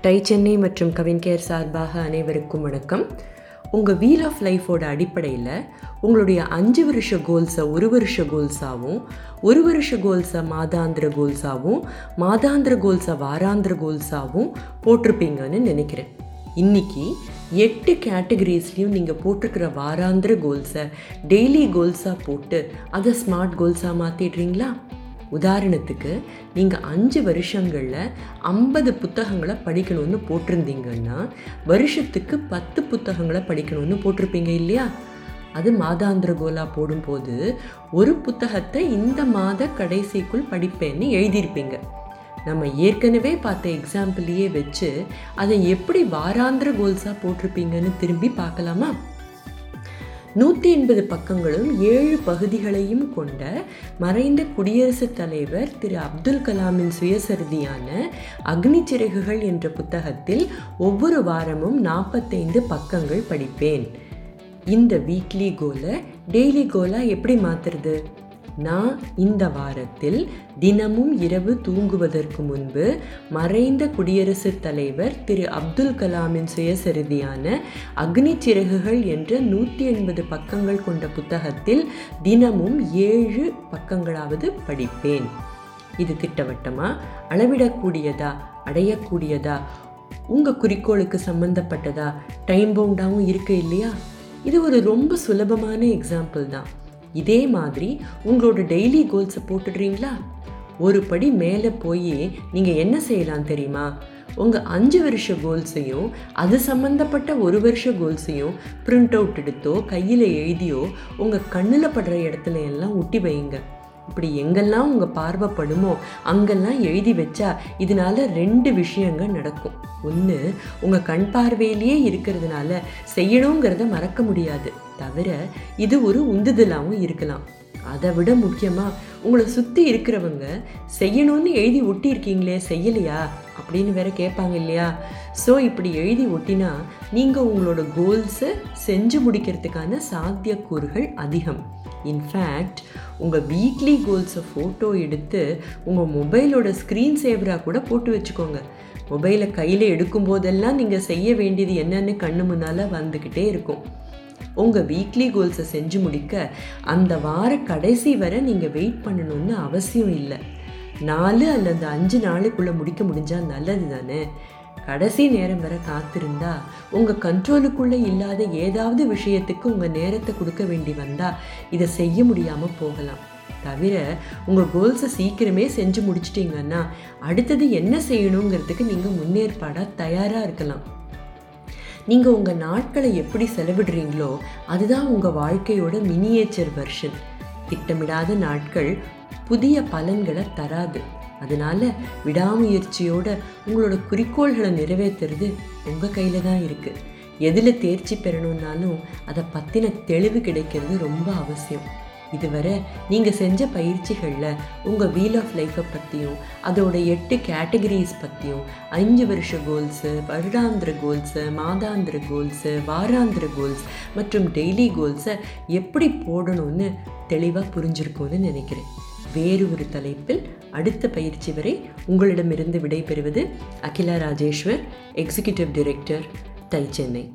Tie Chennai மற்றும் கவின்கேர் சார்பாக அனைவருக்கும் வணக்கம். உங்கள் வீல் ஆஃப் லைஃபோட அடிப்படையில் உங்களுடைய அஞ்சு வருஷ கோல்ஸை ஒரு வருஷ கோல்ஸாகவும் ஒரு வருஷ கோல்ஸை மாதாந்திர கோல்ஸாகவும் மாதாந்திர கோல்ஸை வாராந்திர கோல்ஸாகவும் போட்டிருப்பீங்கன்னு நினைக்கிறேன். இன்னைக்கு எட்டு கேட்டகரிஸ்லேயும் நீங்கள் போட்டிருக்கிற வாராந்திர கோல்ஸை டெய்லி கோல்ஸாக போட்டு அதை ஸ்மார்ட் கோல்ஸாக மாற்றிடுறீங்களா உதாரணத்துக்கு நீங்கள் அஞ்சு வருஷங்களில் ஐம்பது புத்தகங்களை படிக்கணும்னு போட்டிருந்தீங்கன்னா வருஷத்துக்கு பத்து புத்தகங்களை படிக்கணும்னு போட்டிருப்பீங்க இல்லையா? அது மாதாந்திர கோலா போடும்போது ஒரு புத்தகத்தை இந்த மாத கடைசிக்குள் படிப்பேன்னு எழுதியிருப்பீங்க. நம்ம ஏற்கனவே பார்த்த எக்ஸாம்பிளையே வச்சு அதை எப்படி வாராந்திர கோல்ஸாக போட்டிருப்பீங்கன்னு திரும்பி பார்க்கலாமா? நூற்றி எண்பது பக்கங்களும் ஏழு பகுதிகளையும் கொண்ட மறைந்த குடியரசுத் தலைவர் திரு அப்துல் கலாமின் சுயசரிதியான அக்னி சிறகுகள் என்ற புத்தகத்தில் ஒவ்வொரு வாரமும் நாற்பத்தைந்து பக்கங்கள் படிப்பேன். இந்த வீக்லி கோலை டெய்லி கோலா எப்படி மாற்றுறது நான் இந்த வாரத்தில் தினமும் இரவு தூங்குவதற்கு முன்பு மறைந்த குடியரசுத் தலைவர் திரு அப்துல் கலாமின் சுயசரிதியான அக்னி சிறகுகள் என்ற நூற்றி எண்பது பக்கங்கள் கொண்ட புத்தகத்தில் தினமும் ஏழு பக்கங்களாவது படிப்பேன். இது திட்டவட்டமா? அளவிடக்கூடியதா? அடையக்கூடியதா? உங்கள் குறிக்கோளுக்கு சம்மந்தப்பட்டதா டைம் பவுண்டாகவும் இருக்கு இல்லையா? இது ஒரு ரொம்ப சுலபமான எக்ஸாம்பிள் தான். இதே மாதிரி உங்களோட டெய்லி கோல்ஸை போட்டுடுறீங்களா? ஒரு படி மேலே போய் நீங்கள் என்ன செய்யலாம் தெரியுமா? உங்கள் அஞ்சு வருஷ கோல்ஸையும் அது சம்மந்தப்பட்ட ஒரு வருஷ கோல்ஸையும் பிரிண்ட் அவுட் எடுத்தோ கையில் எழுதியோ உங்கள் கண்ணில் படுற இடத்துல எல்லாம் ஒட்டி வைங்க. இப்படி எங்கெல்லாம் உங்கள் பார்வைப்படுமோ அங்கெல்லாம் எழுதி வச்சா இதனால ரெண்டு விஷயங்கள் நடக்கும். ஒன்று உங்கள் கண் பார்வையிலேயே இருக்கிறதுனால செய்யணுங்கிறத மறக்க முடியாது. தவிர இது ஒரு உந்துதலாகவும் இருக்கலாம். அதை விட முக்கியமாக உங்களை சுற்றி இருக்கிறவங்க செய்யணும்னு எழுதி ஒட்டியிருக்கீங்களே செய்யலையா? அப்படின்னு வேற கேட்பாங்க இல்லையா? ஸோ இப்படி எழுதி ஒட்டினா நீங்கள் உங்களோட கோல்ஸை செஞ்சு முடிக்கிறதுக்கான சாத்தியக்கூறுகள் அதிகம். இன்ஃபேக்ட் உங்கள் வீக்லி கோல்ஸை ஃபோட்டோ எடுத்து உங்கள் மொபைலோட ஸ்க்ரீன் சேவராக கூட போட்டு வச்சுக்கோங்க. மொபைலை கையில் எடுக்கும் போதெல்லாம் நீங்கள் செய்ய வேண்டியது என்னென்னு கண்ணு முன்னால் வந்துக்கிட்டே இருக்கும். உங்கள் வீக்லி கோல்ஸை செஞ்சு முடிக்க அந்த வார கடைசி வரை நீங்கள் வெயிட் பண்ணணும்னு அவசியம் இல்லை. நாலு அல்லது அஞ்சு நாளுக்குள்ளே முடிக்க முடிஞ்சால் நல்லது தானே? கடைசி நேரம் வரை காத்திருந்தா உங்கள் கண்ட்ரோலுக்குள்ளே இல்லாத ஏதாவது விஷயத்துக்கு உங்கள் நேரத்தை கொடுக்க வேண்டி வந்தால் இதை செய்ய முடியாமல் போகலாம். தவிர உங்கள் கோல்ஸை சீக்கிரமே செஞ்சு முடிச்சிட்டிங்கன்னா அடுத்தது என்ன செய்யணுங்கிறதுக்கு நீங்கள் முன்னேற்பாடாக தயாராக இருக்கலாம். நீங்கள் உங்கள் நாட்களை எப்படி செலவிடுறீங்களோ அதுதான் உங்கள் வாழ்க்கையோட மினியேச்சர் வெர்ஷன் திட்டமிடாத நாட்கள் புதிய பலன்களை தராது. அதனால் விடாமுயற்சியோட உங்களோட குறிக்கோள்களை நிறைவேற்றுறது உங்கள் கையில் தான் இருக்குது எதில் தேர்ச்சி பெறணுன்னாலும் அதை பற்றின தெளிவு கிடைக்கிறது ரொம்ப அவசியம். இதுவரை நீங்கள் செஞ்ச பயிற்சிகளில் உங்கள் வீல் ஆஃப் லைஃப்பை பற்றியும் அதோட எட்டு கேட்டகரிஸ் பற்றியும் அஞ்சு வருஷ கோல்ஸு வருடாந்திர கோல்ஸு மாதாந்திர கோல்ஸு வாராந்திர கோல்ஸ் மற்றும் டெய்லி கோல்ஸை எப்படி போடணும்னு தெளிவாக புரிஞ்சிருக்கும்னு நினைக்கிறேன். வேறு ஒரு தலைப்பில் அடுத்த பயிற்சி வரை உங்களிடமிருந்து விடைபெறுவது அகிலா ராஜேஸ்வர் எக்ஸிக்யூட்டிவ் டைரக்டர் தை சென்னை.